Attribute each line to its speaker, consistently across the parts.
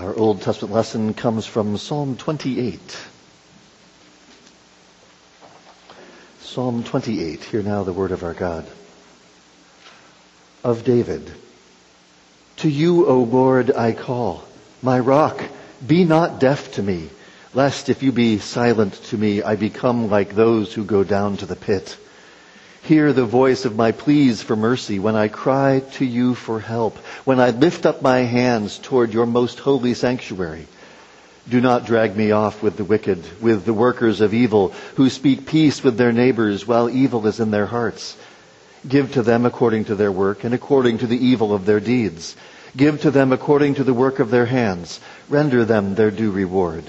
Speaker 1: Our Old Testament lesson comes from Psalm 28. Psalm 28. Hear now the word of our God. Of David. To you, O Lord, I call. My rock, be not deaf to me, lest if you be silent to me, I become like those who go down to the pit. Hear the voice of my pleas for mercy when I cry to you for help, when I lift up my hands toward your most holy sanctuary. Do not drag me off with the wicked, with the workers of evil, who speak peace with their neighbors while evil is in their hearts. Give to them according to their work and according to the evil of their deeds. Give to them according to the work of their hands. Render them their due reward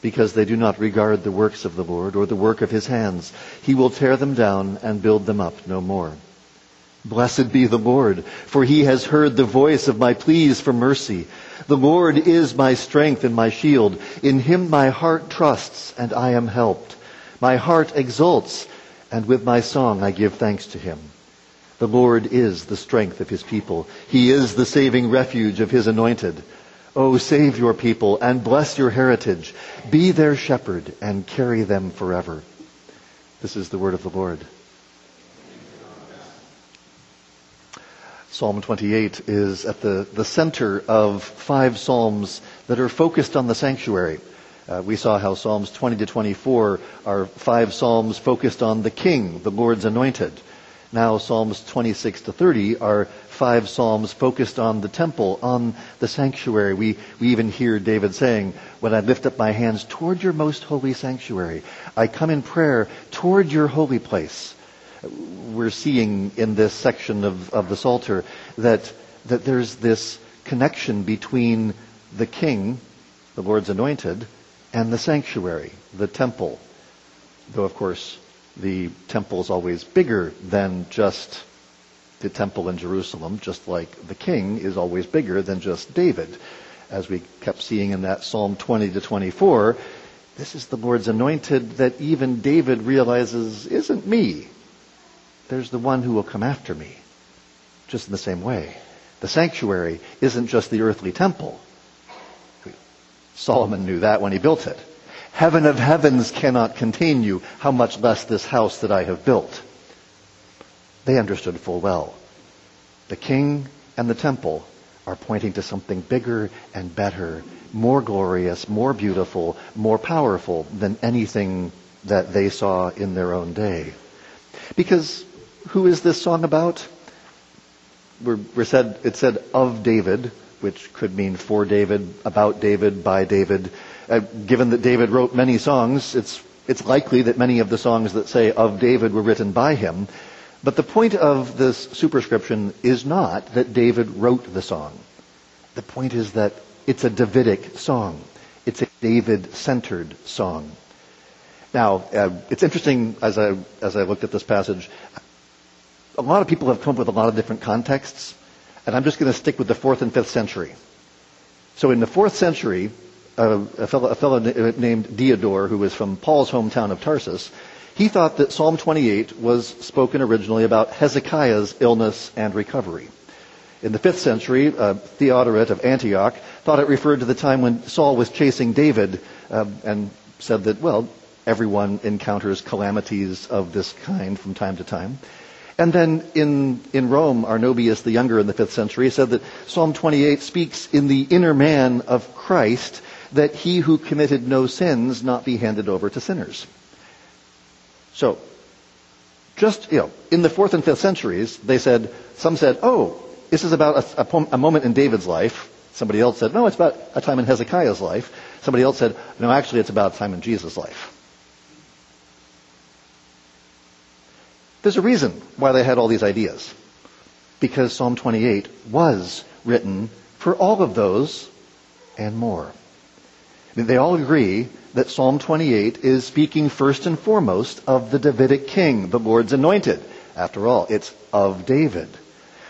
Speaker 1: because they do not regard the works of the Lord or the work of his hands. He will tear them down and build them up no more. Blessed be the Lord, for he has heard the voice of my pleas for mercy. The Lord is my strength and my shield. In him my heart trusts, and I am helped. My heart exults, and with my song I give thanks to him. The Lord is the strength of his people. He is the saving refuge of his anointed. Oh, save your people and bless your heritage. Be their shepherd and carry them forever. This is the word of the Lord. Psalm 28 is at the, the center of five psalms that are focused on the sanctuary. Uh, we saw how Psalms 20 to 24 are five psalms focused on the king, the Lord's anointed. Now Psalms 26 to 30 are five psalms focused on the temple, on the sanctuary. We, we even hear David saying, when I lift up my hands toward your most holy sanctuary, I come in prayer toward your holy place. We're seeing in this section of, of the Psalter that, that there's this connection between the king, the Lord's anointed, and the sanctuary, the temple. Though, of course, the temple is always bigger than just the temple in Jerusalem, just like the king is always bigger than just David. As we kept seeing in that Psalm 20 to 24, this is the Lord's anointed that even David realizes isn't me. There's the one who will come after me. Just in the same way. The sanctuary isn't just the earthly temple. Solomon knew that when he built it. Heaven of heavens cannot contain you, how much less this house that I have built. They understood full well. The king and the temple are pointing to something bigger and better, more glorious, more beautiful, more powerful than anything that they saw in their own day. Because who is this song about? We're, we're said, it said of David, which could mean for David, about David, by David. Uh, given that David wrote many songs, it's, it's likely that many of the songs that say of David were written by him. But the point of this superscription is not that David wrote the song. The point is that it's a Davidic song. It's a David-centered song. Now, uh, it's interesting as I, as I looked at this passage, a lot of people have come up with a lot of different contexts, and I'm just going to stick with the fourth and fifth century. So in the fourth century, uh, a, fellow, a fellow named Diodore, who was from Paul's hometown of Tarsus, he thought that Psalm 28 was spoken originally about Hezekiah's illness and recovery. In the 5th century, uh, Theodoret of Antioch thought it referred to the time when Saul was chasing David uh, and said that, well, everyone encounters calamities of this kind from time to time. And then in, in Rome, Arnobius the Younger in the 5th century said that Psalm 28 speaks in the inner man of Christ that he who committed no sins not be handed over to sinners. So, just, you know, in the fourth and fifth centuries, they said, some said, oh, this is about a, a, a, moment in David's life. Somebody else said, no, it's about a time in Hezekiah's life. Somebody else said, no, actually it's about a time in Jesus' life. There's a reason why they had all these ideas. Because Psalm 28 was written for all of those and more. They all agree that Psalm 28 is speaking first and foremost of the Davidic king, the Lord's anointed. After all, it's of David.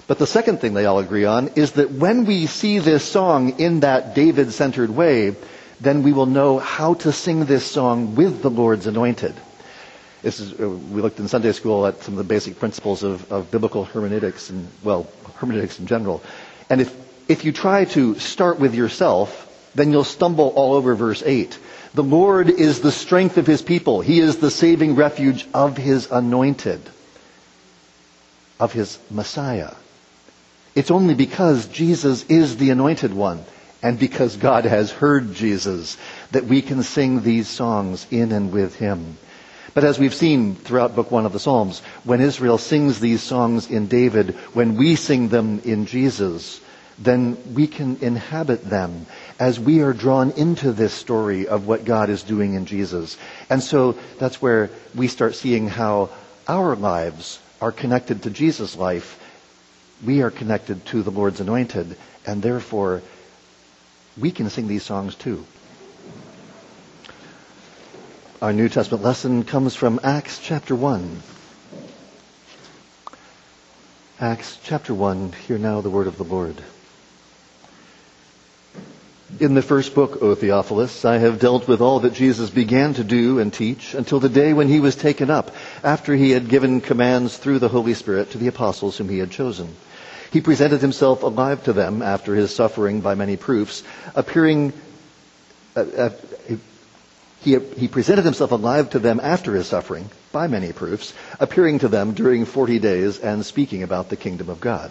Speaker 1: But the second thing they all agree on is that when we see this song in that David-centered way, then we will know how to sing this song with the Lord's anointed. Is, uh, we looked in Sunday school at some of the basic principles of, of biblical hermeneutics and, well, hermeneutics in general. And if, if you try to start with yourself, then you'll stumble all over verse 8. The Lord is the strength of his people. He is the saving refuge of his anointed, of his Messiah. It's only because Jesus is the anointed one and because God has heard Jesus that we can sing these songs in and with him. But as we've seen throughout book one of the Psalms, when Israel sings these songs in David, when we sing them in Jesus, then we can inhabit them as we are drawn into this story of what God is doing in Jesus. And so that's where we start seeing how our lives are connected to Jesus' life. We are connected to the Lord's anointed, and therefore we can sing these songs too. Our New Testament lesson comes from Acts chapter 1. Acts chapter 1, hear now the word of the Lord. In the first book, O Theophilus, I have dealt with all that Jesus began to do and teach until the day when he was taken up, after he had given commands through the Holy Spirit to the apostles whom he had chosen. He presented himself alive to them after his suffering by many proofs, appearing uh, uh, he, he presented himself alive to them after his suffering by many proofs, appearing to them during 40 days and speaking about the kingdom of God.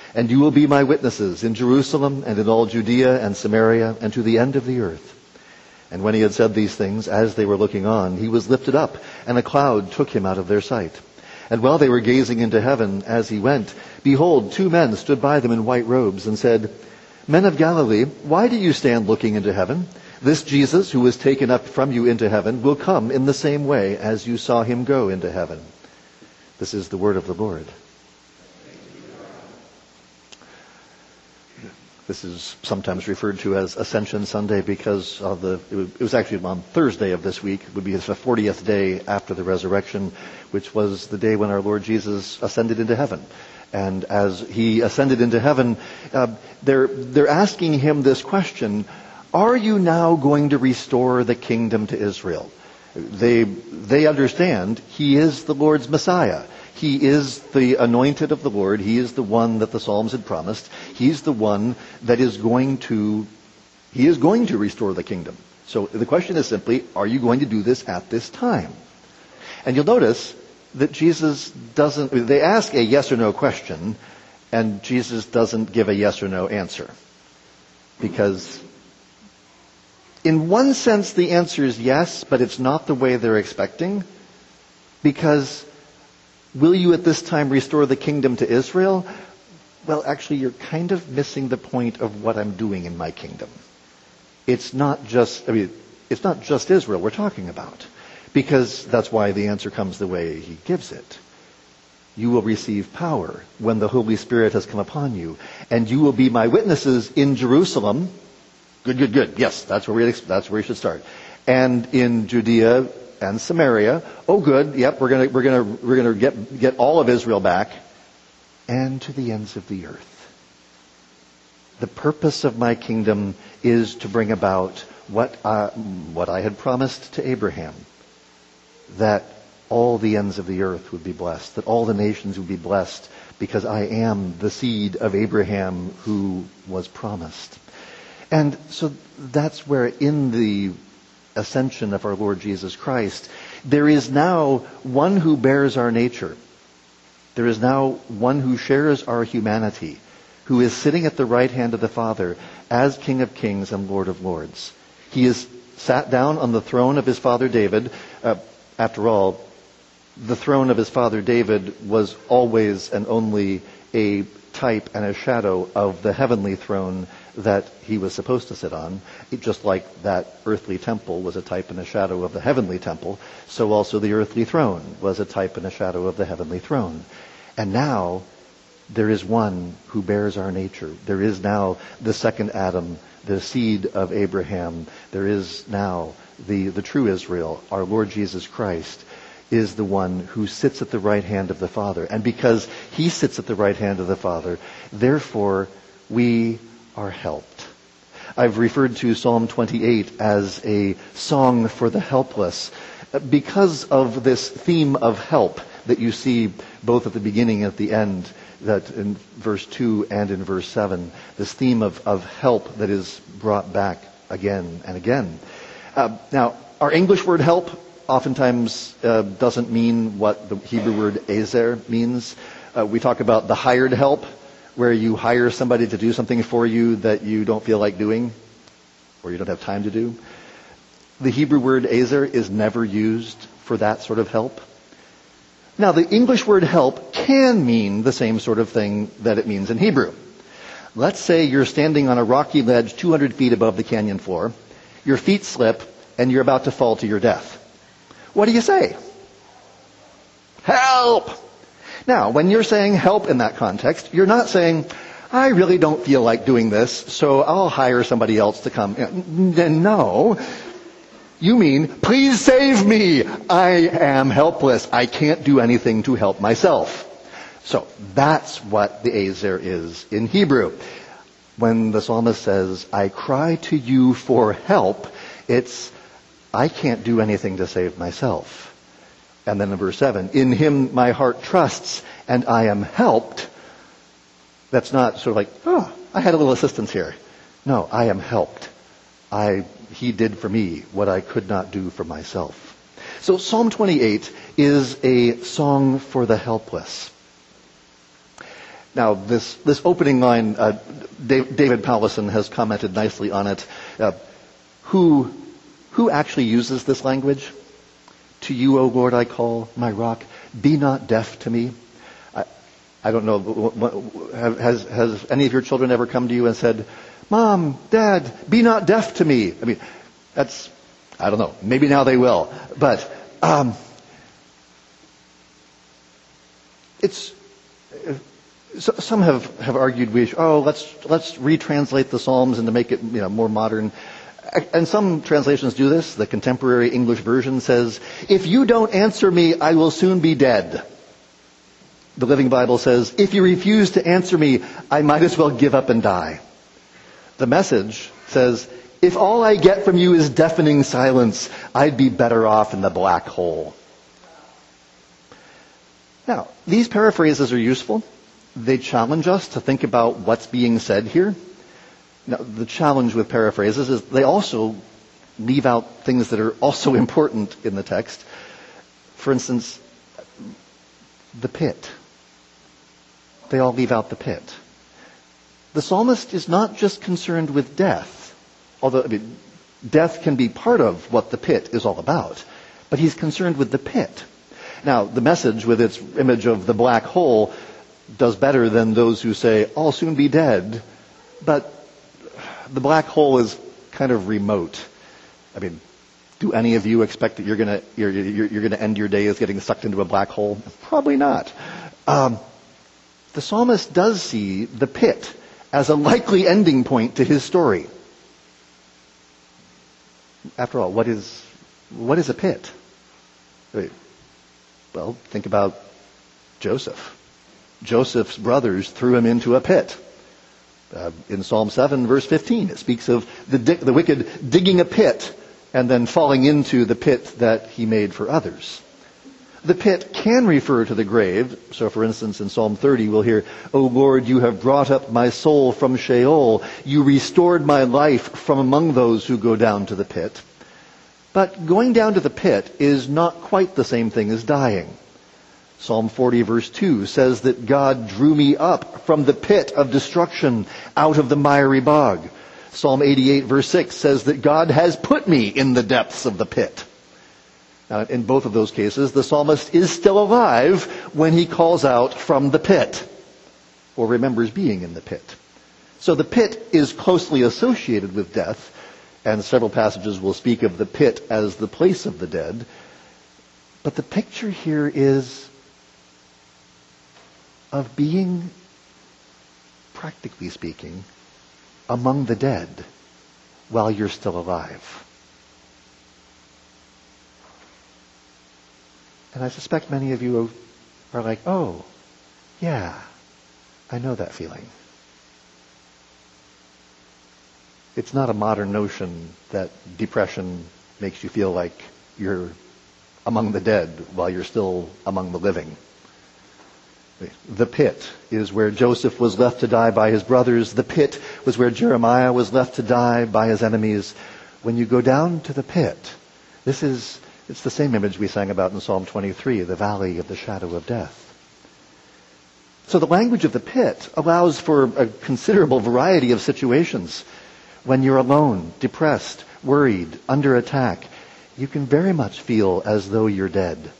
Speaker 1: and you will be my witnesses in Jerusalem and in all Judea and Samaria and to the end of the earth. And when he had said these things, as they were looking on, he was lifted up, and a cloud took him out of their sight. And while they were gazing into heaven as he went, behold, two men stood by them in white robes and said, Men of Galilee, why do you stand looking into heaven? This Jesus, who was taken up from you into heaven, will come in the same way as you saw him go into heaven. This is the word of the Lord. This is sometimes referred to as Ascension Sunday because of the, it was actually on Thursday of this week. It would be the 40th day after the resurrection, which was the day when our Lord Jesus ascended into heaven. And as he ascended into heaven, uh, they're, they're asking him this question, are you now going to restore the kingdom to Israel? They, they understand he is the Lord's Messiah. He is the anointed of the Lord. He is the one that the Psalms had promised. He's the one that is going to, he is going to restore the kingdom. So the question is simply, are you going to do this at this time? And you'll notice that Jesus doesn't, they ask a yes or no question, and Jesus doesn't give a yes or no answer. Because in one sense, the answer is yes, but it's not the way they're expecting. Because will you at this time restore the kingdom to Israel? Well, actually, you're kind of missing the point of what I'm doing in my kingdom. It's not just, I mean, it's not just Israel we're talking about. Because that's why the answer comes the way he gives it. You will receive power when the Holy Spirit has come upon you, and you will be my witnesses in Jerusalem, Good, good, good. Yes, that's where we that's where we should start. And in Judea and Samaria. Oh, good. Yep, we're gonna we're gonna we're gonna get get all of Israel back, and to the ends of the earth. The purpose of my kingdom is to bring about what uh, what I had promised to Abraham, that all the ends of the earth would be blessed, that all the nations would be blessed, because I am the seed of Abraham who was promised. And so that's where in the ascension of our Lord Jesus Christ, there is now one who bears our nature. There is now one who shares our humanity, who is sitting at the right hand of the Father as King of Kings and Lord of Lords. He is sat down on the throne of his father David. Uh, after all, the throne of his father David was always and only a type and a shadow of the heavenly throne that he was supposed to sit on. just like that earthly temple was a type and a shadow of the heavenly temple, so also the earthly throne was a type and a shadow of the heavenly throne. And now, there is one who bears our nature. There is now the second Adam, the seed of Abraham. There is now the, the true Israel, our Lord Jesus Christ is the one who sits at the right hand of the Father. And because he sits at the right hand of the Father, therefore we are helped. I've referred to Psalm 28 as a song for the helpless because of this theme of help that you see both at the beginning and at the end, that in verse 2 and in verse 7, this theme of, of help that is brought back again and again. Uh, now, our English word help oftentimes uh, doesn't mean what the Hebrew word ezer means. Uh, we talk about the hired help, where you hire somebody to do something for you that you don't feel like doing, or you don't have time to do. The Hebrew word ezer is never used for that sort of help. Now, the English word help can mean the same sort of thing that it means in Hebrew. Let's say you're standing on a rocky ledge 200 feet above the canyon floor, your feet slip, and you're about to fall to your death. What do you say? Help! Now, when you're saying help in that context, you're not saying, I really don't feel like doing this, so I'll hire somebody else to come. No. You mean, please save me. I am helpless. I can't do anything to help myself. So that's what the Ezer is in Hebrew. When the psalmist says, I cry to you for help, it's I can't do anything to save myself. And then in verse 7, in him my heart trusts and I am helped. That's not sort of like, oh, I had a little assistance here. No, I am helped. I, he did for me what I could not do for myself. So Psalm 28 is a song for the helpless. Now, this, this opening line, uh, David Powlison has commented nicely on it. Uh, who who actually uses this language? To you, O Lord, I call, my rock. Be not deaf to me. I, I don't know. Has, has any of your children ever come to you and said, Mom, Dad, be not deaf to me? I mean, that's, I don't know. Maybe now they will. But, um, it's, so, some have, have argued we should, oh let's let's retranslate the Psalms and to make it you know more modern. And some translations do this. The contemporary English version says, If you don't answer me, I will soon be dead. The Living Bible says, If you refuse to answer me, I might as well give up and die. The message says, If all I get from you is deafening silence, I'd be better off in the black hole. Now, these paraphrases are useful. They challenge us to think about what's being said here. Now, the challenge with paraphrases is they also leave out things that are also important in the text. For instance, the pit. They all leave out the pit. The psalmist is not just concerned with death, although I mean, death can be part of what the pit is all about, but he's concerned with the pit. Now, the message with its image of the black hole does better than those who say, I'll soon be dead, but the black hole is kind of remote. I mean, do any of you expect that you're gonna you're, you're, you're gonna end your day as getting sucked into a black hole? Probably not. Um, the psalmist does see the pit as a likely ending point to his story. After all, what is what is a pit? Well, think about Joseph. Joseph's brothers threw him into a pit. Uh, in Psalm 7, verse 15, it speaks of the, di- the wicked digging a pit and then falling into the pit that he made for others. The pit can refer to the grave. So, for instance, in Psalm 30, we'll hear, O Lord, you have brought up my soul from Sheol. You restored my life from among those who go down to the pit. But going down to the pit is not quite the same thing as dying. Psalm 40 verse 2 says that God drew me up from the pit of destruction out of the miry bog. Psalm 88 verse 6 says that God has put me in the depths of the pit. Now, in both of those cases, the psalmist is still alive when he calls out from the pit or remembers being in the pit. So the pit is closely associated with death, and several passages will speak of the pit as the place of the dead. But the picture here is of being practically speaking, among the dead while you're still alive. And I suspect many of you are like, oh, yeah, I know that feeling. It's not a modern notion that depression makes you feel like you're among the dead while you're still among the living. The pit is where Joseph was left to die by his brothers. The pit was where Jeremiah was left to die by his enemies. When you go down to the pit, this is, it's the same image we sang about in Psalm 23, the valley of the shadow of death. So the language of the pit allows for a considerable variety of situations. When you're alone, depressed, worried, under attack, you can very much feel as though you're dead.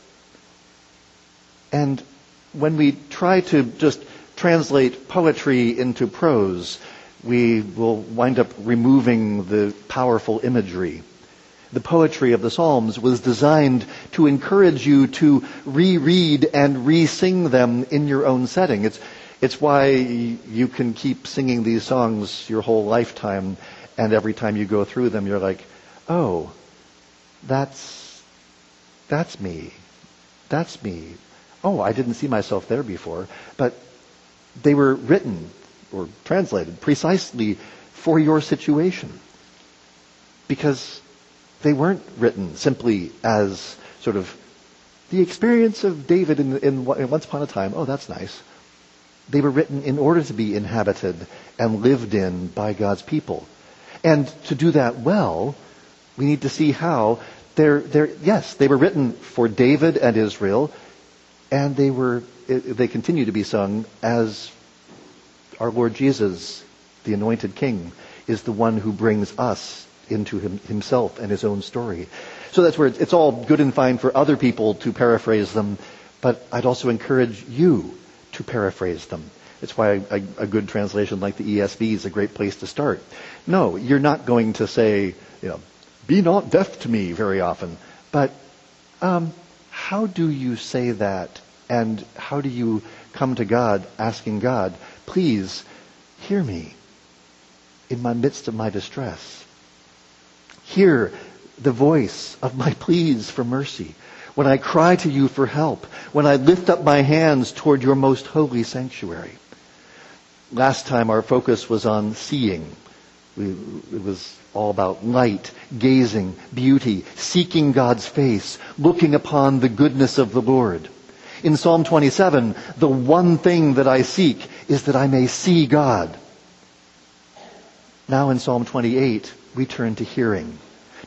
Speaker 1: And when we try to just translate poetry into prose, we will wind up removing the powerful imagery. The poetry of the Psalms was designed to encourage you to reread and re-sing them in your own setting. It's, it's why you can keep singing these songs your whole lifetime, and every time you go through them, you're like, oh, that's, that's me. That's me oh, I didn't see myself there before. But they were written or translated precisely for your situation. Because they weren't written simply as sort of the experience of David in, in, in, Once Upon a Time. Oh, that's nice. They were written in order to be inhabited and lived in by God's people. And to do that well, we need to see how they're, they're, yes, they were written for David and Israel, and they were, they continue to be sung as our Lord Jesus, the anointed King, is the one who brings us into him, himself and his own story. So that's where it's, all good and fine for other people to paraphrase them, but I'd also encourage you to paraphrase them. It's why a, a, good translation like the ESV is a great place to start. No, you're not going to say, you know, be not deaf to me very often, but um, how do you say that and how do you come to God asking God, please hear me in my midst of my distress? Hear the voice of my pleas for mercy. When I cry to you for help, when I lift up my hands toward your most holy sanctuary. Last time our focus was on seeing. We, it was all about light, gazing, beauty, seeking God's face, looking upon the goodness of the Lord. In Psalm 27, the one thing that I seek is that I may see God. Now in Psalm 28, we turn to hearing.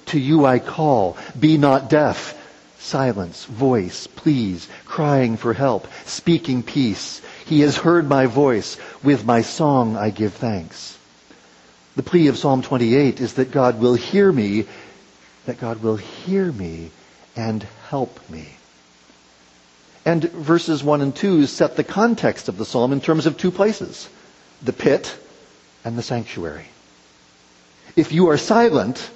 Speaker 1: To you I call, be not deaf. Silence, voice, please, crying for help, speaking peace. He has heard my voice. With my song I give thanks. The plea of Psalm 28 is that God will hear me, that God will hear me and help me. And verses 1 and 2 set the context of the psalm in terms of two places the pit and the sanctuary. If you are silent,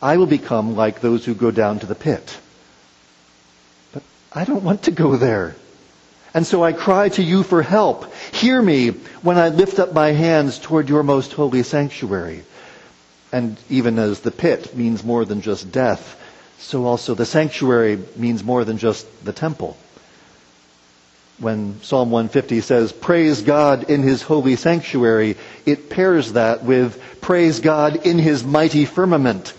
Speaker 1: I will become like those who go down to the pit. But I don't want to go there. And so I cry to you for help. Hear me when I lift up my hands toward your most holy sanctuary. And even as the pit means more than just death, so also the sanctuary means more than just the temple. When Psalm 150 says, praise God in his holy sanctuary, it pairs that with praise God in his mighty firmament.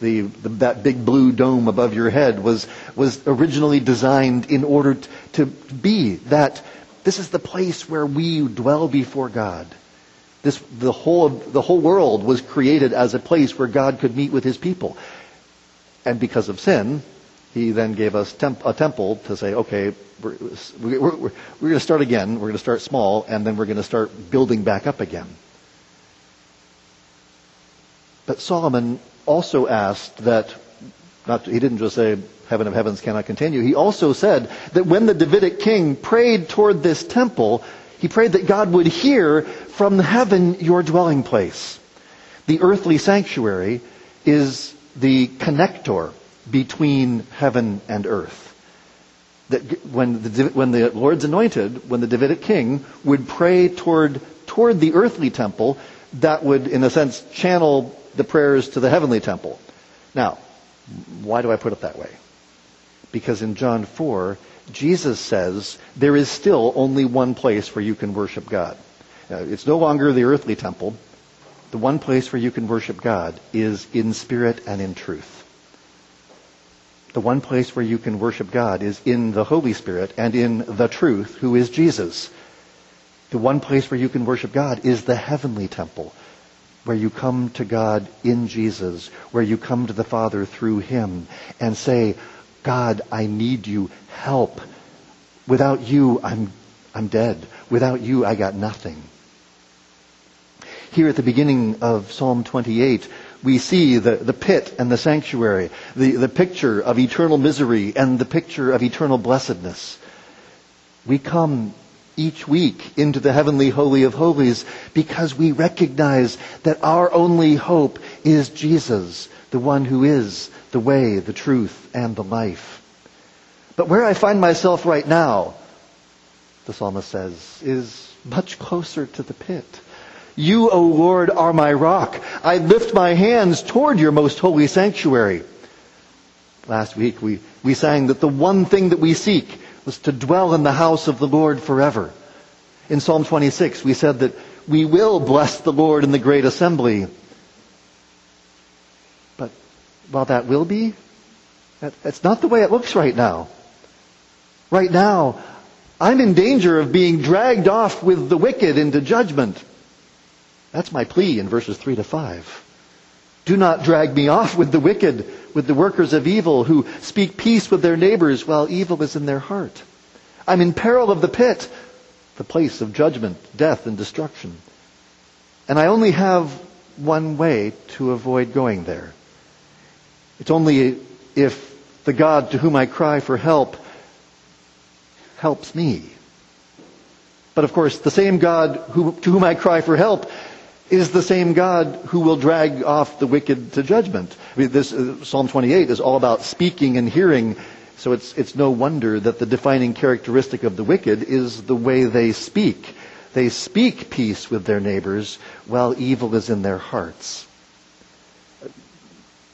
Speaker 1: The, the, that big blue dome above your head was, was originally designed in order t- to be that this is the place where we dwell before God. This, the whole, the whole world was created as a place where God could meet with his people. And because of sin, he then gave us temp- a temple to say, okay, we're, we're, we're, we're going to start again. We're going to start small, and then we're going to start building back up again. But Solomon also asked that, not, he didn't just say, heaven of heavens cannot continue. He also said that when the Davidic king prayed toward this temple, he prayed that God would hear from heaven your dwelling place. The earthly sanctuary is the connector between heaven and earth. That when the, when the Lord's anointed, when the Davidic king would pray toward, toward the earthly temple that would, in a sense, channel the prayers to the heavenly temple. Now, why do I put it that way? Because in John 4, Jesus says there is still only one place where you can worship God. Now, it's no longer the earthly temple. The one place where you can worship God is in spirit and in truth. The one place where you can worship God is in the Holy Spirit and in the truth, who is Jesus. The one place where you can worship God is the heavenly temple, where you come to God in Jesus, where you come to the Father through Him and say, God, I need you. Help. Without you, I'm, I'm dead. Without you, I got nothing. Here at the beginning of Psalm 28, we see the, the pit and the sanctuary, the, the picture of eternal misery and the picture of eternal blessedness. We come each week into the heavenly holy of holies because we recognize that our only hope is Jesus, the one who is the way, the truth, and the life. But where I find myself right now, the psalmist says, is much closer to the pit. You, O Lord, are my rock. I lift my hands toward your most holy sanctuary. Last week we, we sang that the one thing that we seek was to dwell in the house of the Lord forever. In Psalm 26 we said that we will bless the Lord in the great assembly. But while that will be, that, that's not the way it looks right now. Right now, I'm in danger of being dragged off with the wicked into judgment. That's my plea in verses 3 to 5. Do not drag me off with the wicked, with the workers of evil who speak peace with their neighbors while evil is in their heart. I'm in peril of the pit, the place of judgment, death, and destruction. And I only have one way to avoid going there. It's only if the God to whom I cry for help helps me. But of course, the same God who, to whom I cry for help is the same God who will drag off the wicked to judgment. I mean, this uh, Psalm 28 is all about speaking and hearing, so it's it's no wonder that the defining characteristic of the wicked is the way they speak. They speak peace with their neighbors while evil is in their hearts.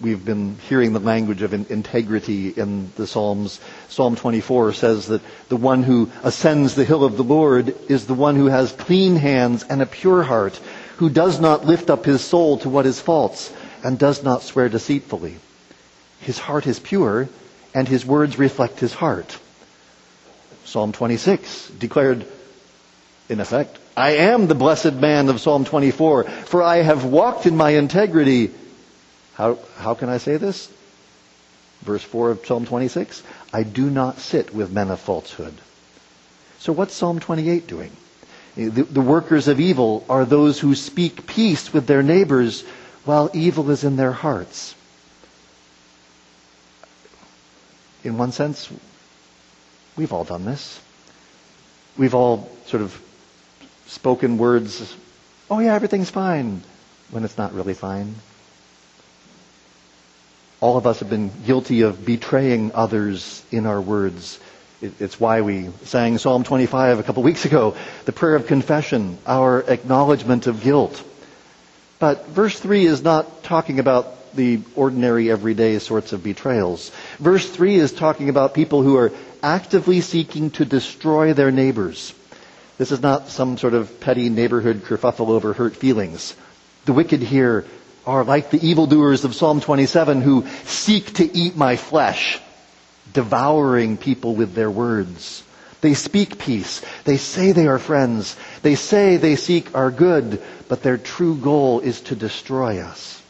Speaker 1: We've been hearing the language of integrity in the Psalms. Psalm 24 says that the one who ascends the hill of the Lord is the one who has clean hands and a pure heart who does not lift up his soul to what is false and does not swear deceitfully. His heart is pure and his words reflect his heart. Psalm 26 declared, in effect, I am the blessed man of Psalm 24, for I have walked in my integrity. How, how can I say this? Verse 4 of Psalm 26, I do not sit with men of falsehood. So what's Psalm 28 doing? The, the workers of evil are those who speak peace with their neighbors while evil is in their hearts. In one sense, we've all done this. We've all sort of spoken words, oh yeah, everything's fine, when it's not really fine. All of us have been guilty of betraying others in our words it's why we sang Psalm 25 a couple weeks ago, the prayer of confession, our acknowledgement of guilt. But verse 3 is not talking about the ordinary, everyday sorts of betrayals. Verse 3 is talking about people who are actively seeking to destroy their neighbors. This is not some sort of petty neighborhood kerfuffle over hurt feelings. The wicked here are like the evildoers of Psalm 27 who seek to eat my flesh devouring people with their words. They speak peace. They say they are friends. They say they seek our good, but their true goal is to destroy us.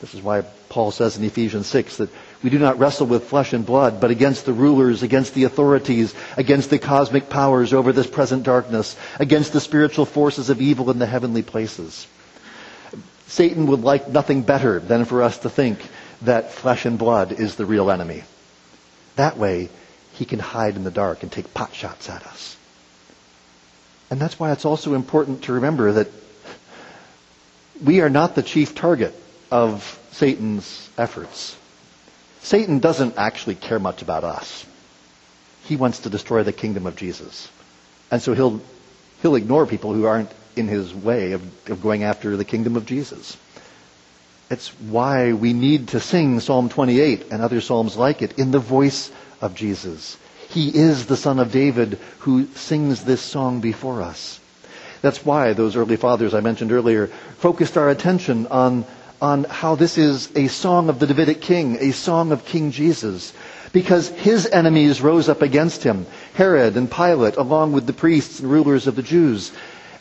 Speaker 1: This is why Paul says in Ephesians 6 that we do not wrestle with flesh and blood, but against the rulers, against the authorities, against the cosmic powers over this present darkness, against the spiritual forces of evil in the heavenly places. Satan would like nothing better than for us to think that flesh and blood is the real enemy. That way, he can hide in the dark and take pot shots at us. And that's why it's also important to remember that we are not the chief target of Satan's efforts. Satan doesn't actually care much about us. He wants to destroy the kingdom of Jesus. And so he'll, he'll ignore people who aren't in his way of, of going after the kingdom of Jesus. It's why we need to sing Psalm 28 and other psalms like it in the voice of Jesus. He is the Son of David who sings this song before us. That's why those early fathers I mentioned earlier focused our attention on, on how this is a song of the Davidic king, a song of King Jesus. Because his enemies rose up against him, Herod and Pilate, along with the priests and rulers of the Jews,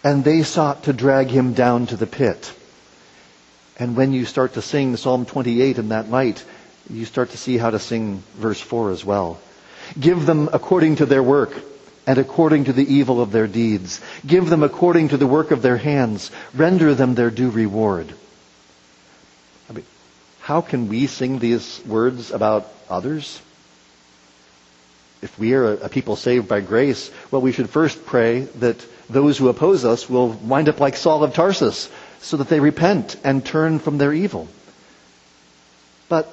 Speaker 1: and they sought to drag him down to the pit. And when you start to sing Psalm 28 in that light, you start to see how to sing verse 4 as well. Give them according to their work and according to the evil of their deeds. Give them according to the work of their hands. Render them their due reward. I mean, how can we sing these words about others? If we are a people saved by grace, well, we should first pray that those who oppose us will wind up like Saul of Tarsus, so that they repent and turn from their evil. But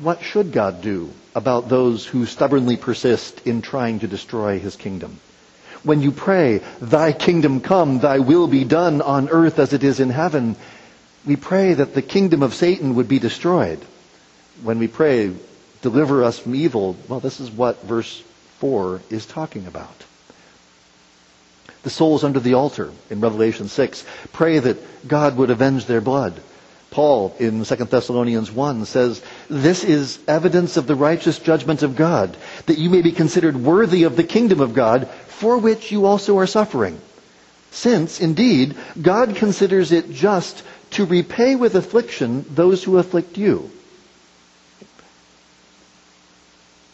Speaker 1: what should God do about those who stubbornly persist in trying to destroy his kingdom? When you pray, thy kingdom come, thy will be done on earth as it is in heaven, we pray that the kingdom of Satan would be destroyed. When we pray, deliver us from evil, well, this is what verse 4 is talking about the souls under the altar in Revelation 6. Pray that God would avenge their blood. Paul in 2 Thessalonians 1 says, This is evidence of the righteous judgment of God, that you may be considered worthy of the kingdom of God, for which you also are suffering. Since, indeed, God considers it just to repay with affliction those who afflict you.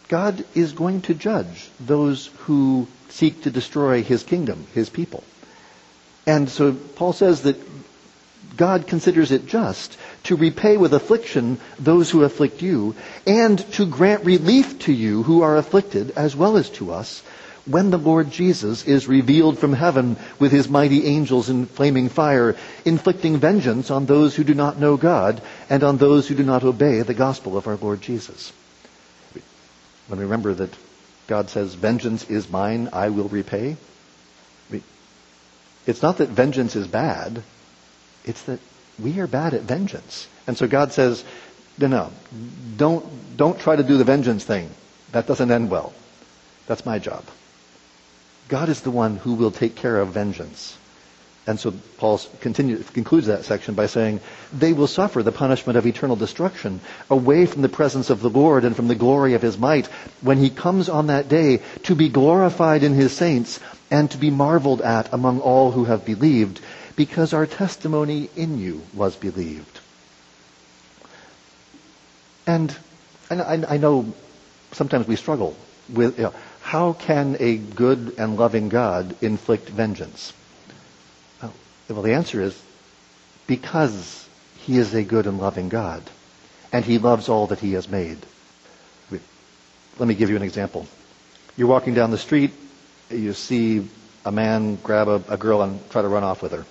Speaker 1: God is going to judge those who seek to destroy his kingdom, his people. And so Paul says that God considers it just to repay with affliction those who afflict you, and to grant relief to you who are afflicted, as well as to us, when the Lord Jesus is revealed from heaven with his mighty angels in flaming fire, inflicting vengeance on those who do not know God and on those who do not obey the gospel of our Lord Jesus. We remember that God says, vengeance is mine, I will repay. It's not that vengeance is bad. It's that we are bad at vengeance. And so God says, no, no, don't, don't try to do the vengeance thing. That doesn't end well. That's my job. God is the one who will take care of vengeance. And so Paul concludes that section by saying, they will suffer the punishment of eternal destruction away from the presence of the Lord and from the glory of his might when he comes on that day to be glorified in his saints and to be marveled at among all who have believed because our testimony in you was believed. And, and I, I know sometimes we struggle with, you know, how can a good and loving God inflict vengeance? Well, the answer is because he is a good and loving God, and he loves all that he has made. Let me give you an example. You're walking down the street, you see a man grab a, a girl and try to run off with her.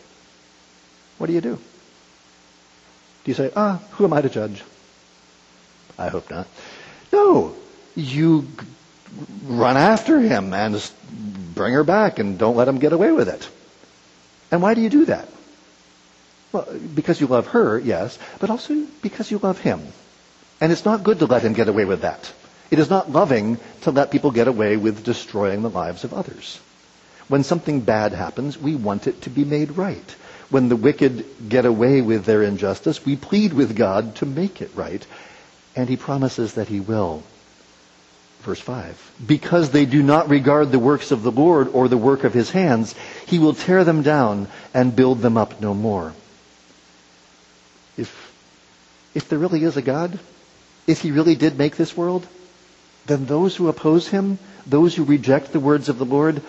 Speaker 1: What do you do? Do you say, ah, who am I to judge? I hope not. No, you run after him and bring her back and don't let him get away with it. And why do you do that? Well, because you love her, yes, but also because you love him. And it's not good to let him get away with that. It is not loving to let people get away with destroying the lives of others. When something bad happens, we want it to be made right. When the wicked get away with their injustice, we plead with God to make it right. And he promises that he will. Verse 5. Because they do not regard the works of the Lord or the work of his hands, he will tear them down and build them up no more. If, if there really is a God, if he really did make this world, then those who oppose him, those who reject the words of the Lord,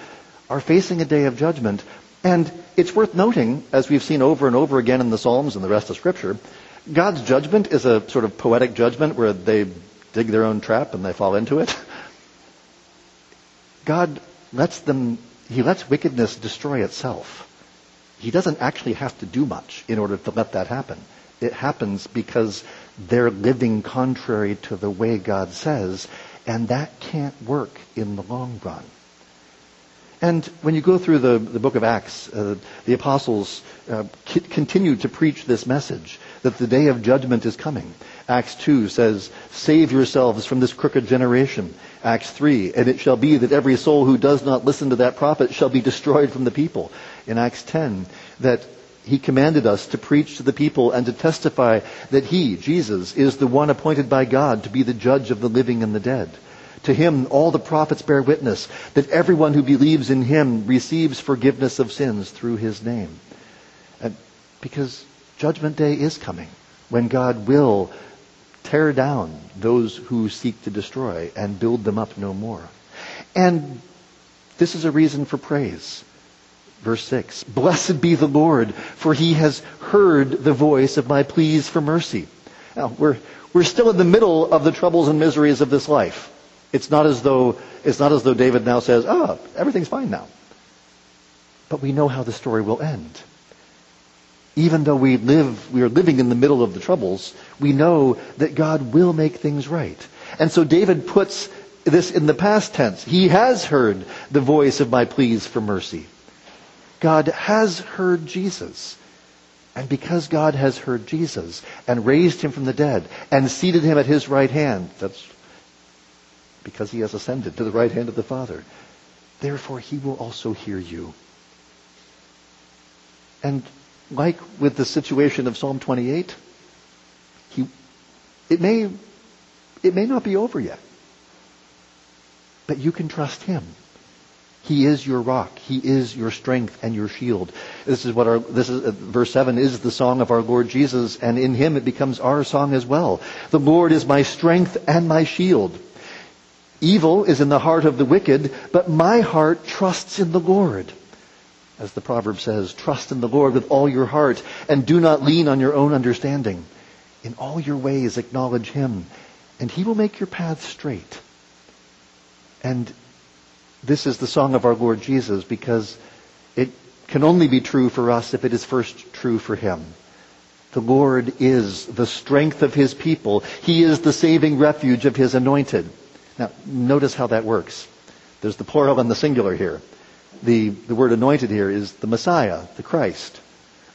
Speaker 1: are facing a day of judgment. And it's worth noting, as we've seen over and over again in the Psalms and the rest of Scripture, God's judgment is a sort of poetic judgment where they dig their own trap and they fall into it. God lets them, He lets wickedness destroy itself. He doesn't actually have to do much in order to let that happen. It happens because they're living contrary to the way God says, and that can't work in the long run. And when you go through the, the book of Acts, uh, the apostles uh, c- continue to preach this message that the day of judgment is coming. Acts 2 says, Save yourselves from this crooked generation. Acts 3, and it shall be that every soul who does not listen to that prophet shall be destroyed from the people. In Acts 10, that he commanded us to preach to the people and to testify that he, Jesus, is the one appointed by God to be the judge of the living and the dead. To him, all the prophets bear witness that everyone who believes in him receives forgiveness of sins through his name. And because judgment day is coming when God will tear down those who seek to destroy and build them up no more. And this is a reason for praise. Verse 6 Blessed be the Lord, for he has heard the voice of my pleas for mercy. Now, we're, we're still in the middle of the troubles and miseries of this life. It's not as though, it's not as though David now says, oh, everything's fine now. But we know how the story will end. Even though we live, we are living in the middle of the troubles, we know that God will make things right. And so David puts this in the past tense. He has heard the voice of my pleas for mercy. God has heard Jesus. And because God has heard Jesus and raised him from the dead and seated him at his right hand, that's because he has ascended to the right hand of the Father. Therefore, he will also hear you. And like with the situation of Psalm 28, he, it may, it may not be over yet. But you can trust him. He is your rock. He is your strength and your shield. This is what our, this is, uh, verse 7 is the song of our Lord Jesus, and in him it becomes our song as well. The Lord is my strength and my shield. Evil is in the heart of the wicked, but my heart trusts in the Lord. As the proverb says, trust in the Lord with all your heart and do not lean on your own understanding. In all your ways acknowledge him and he will make your path straight. And this is the song of our Lord Jesus because it can only be true for us if it is first true for him. The Lord is the strength of his people. He is the saving refuge of his anointed. Now, notice how that works. There's the plural and the singular here. The, the word anointed here is the Messiah, the Christ.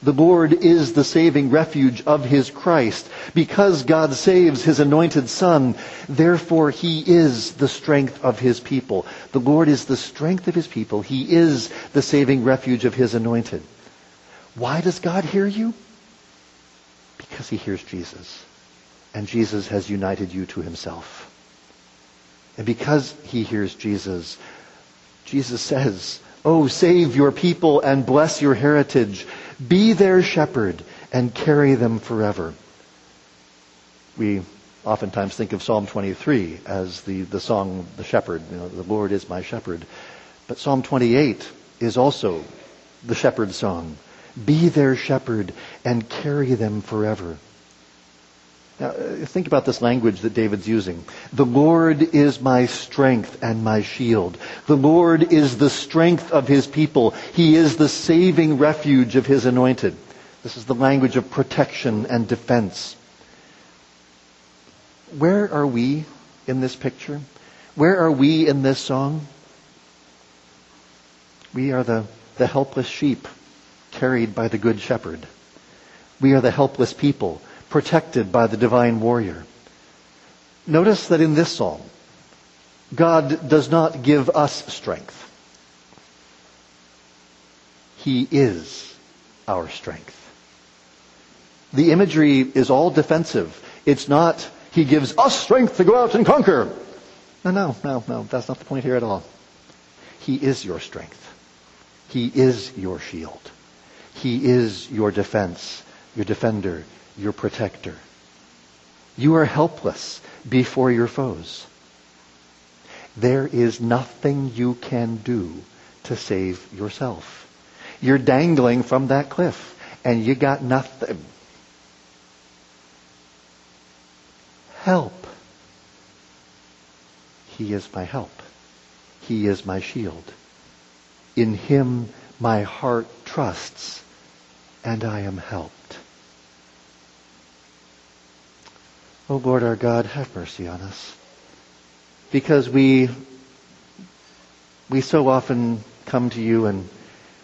Speaker 1: The Lord is the saving refuge of his Christ. Because God saves his anointed Son, therefore he is the strength of his people. The Lord is the strength of his people. He is the saving refuge of his anointed. Why does God hear you? Because he hears Jesus. And Jesus has united you to himself. And because he hears Jesus, Jesus says, Oh, save your people and bless your heritage. Be their shepherd and carry them forever. We oftentimes think of Psalm 23 as the, the song, the shepherd. You know, the Lord is my shepherd. But Psalm 28 is also the shepherd's song. Be their shepherd and carry them forever. Now, uh, think about this language that David's using. The Lord is my strength and my shield. The Lord is the strength of his people. He is the saving refuge of his anointed. This is the language of protection and defense. Where are we in this picture? Where are we in this song? We are the, the helpless sheep carried by the good shepherd. We are the helpless people protected by the divine warrior. Notice that in this psalm, God does not give us strength. He is our strength. The imagery is all defensive. It's not, He gives us strength to go out and conquer. No, no, no, no. That's not the point here at all. He is your strength. He is your shield. He is your defense, your defender, your protector. You are helpless before your foes. There is nothing you can do to save yourself. You're dangling from that cliff and you got nothing. Help. He is my help. He is my shield. In him my heart trusts and I am helped. Oh Lord our God, have mercy on us. Because we, we so often come to you and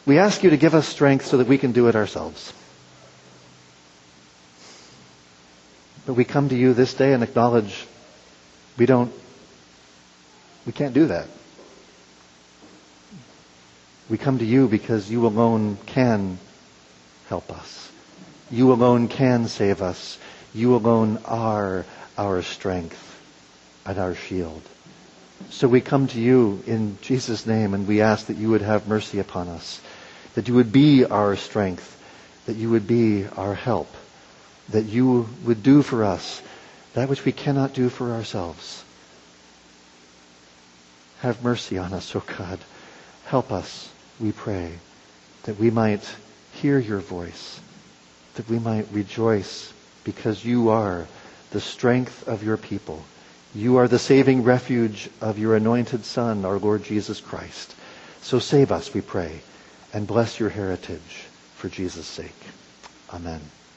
Speaker 1: we ask you to give us strength so that we can do it ourselves. But we come to you this day and acknowledge we don't, we can't do that. We come to you because you alone can help us. You alone can save us. You alone are our strength and our shield. So we come to you in Jesus' name and we ask that you would have mercy upon us, that you would be our strength, that you would be our help, that you would do for us that which we cannot do for ourselves. Have mercy on us, O God. Help us, we pray, that we might hear your voice, that we might rejoice because you are the strength of your people. You are the saving refuge of your anointed Son, our Lord Jesus Christ. So save us, we pray, and bless your heritage for Jesus' sake. Amen.